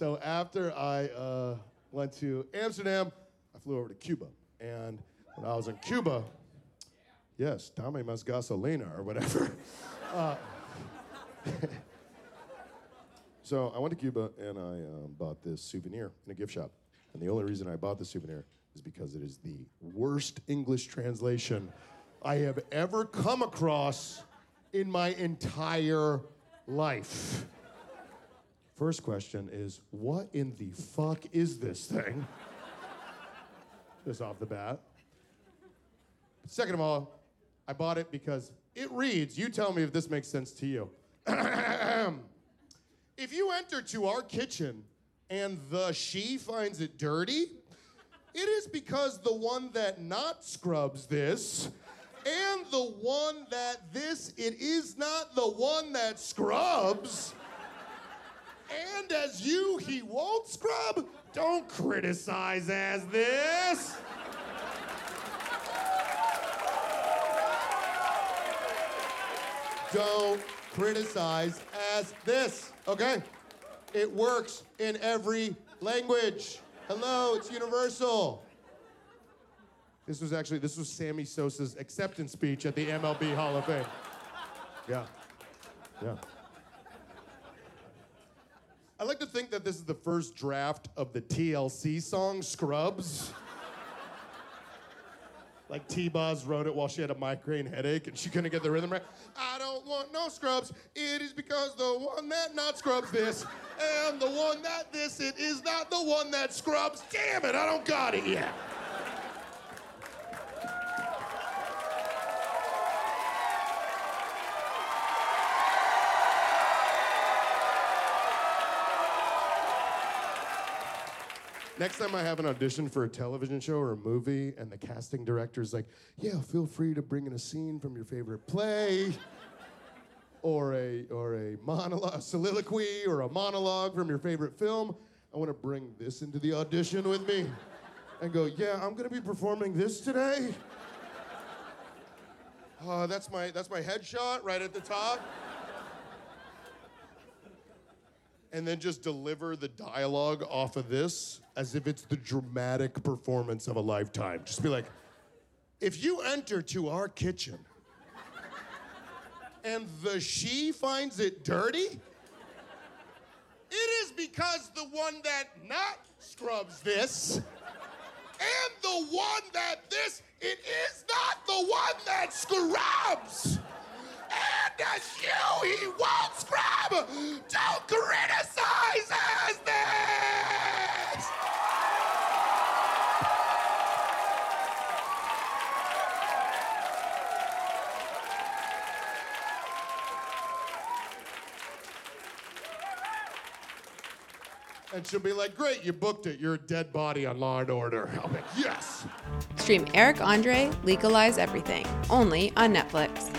So after I uh, went to Amsterdam, I flew over to Cuba. And when I was in Cuba, yes, dame más gasolina or whatever. Uh, so I went to Cuba and I um, bought this souvenir in a gift shop. And the only reason I bought the souvenir is because it is the worst English translation I have ever come across in my entire life. First question is what in the fuck is this thing? Just off the bat. Second of all, I bought it because it reads, you tell me if this makes sense to you. if you enter to our kitchen and the she finds it dirty, it is because the one that not scrubs this and the one that this it is not the one that scrubs and as you he won't scrub don't criticize as this don't criticize as this okay it works in every language hello it's universal this was actually this was Sammy Sosa's acceptance speech at the MLB Hall of Fame. Yeah. Yeah. I like to think that this is the first draft of the TLC song Scrubs. Like T-Boz wrote it while she had a migraine headache and she couldn't get the rhythm right. I don't want no scrubs. It is because the one that not scrubs this, and the one that this, it is not the one that scrubs. Damn it, I don't got it yet. Next time I have an audition for a television show or a movie, and the casting director is like, "Yeah, feel free to bring in a scene from your favorite play, or a or a monologue, a soliloquy, or a monologue from your favorite film. I want to bring this into the audition with me, and go, yeah, I'm gonna be performing this today. Uh, that's my that's my headshot right at the top." And then just deliver the dialogue off of this as if it's the dramatic performance of a lifetime. Just be like, if you enter to our kitchen and the she finds it dirty, it is because the one that not scrubs this and the one that this, it is not the one that scrubs. And as you, he won't scrub. Don't criticize And she'll be like, Great, you booked it. You're a dead body on Law and Order. I'll be Yes. Stream Eric Andre, Legalize Everything, only on Netflix.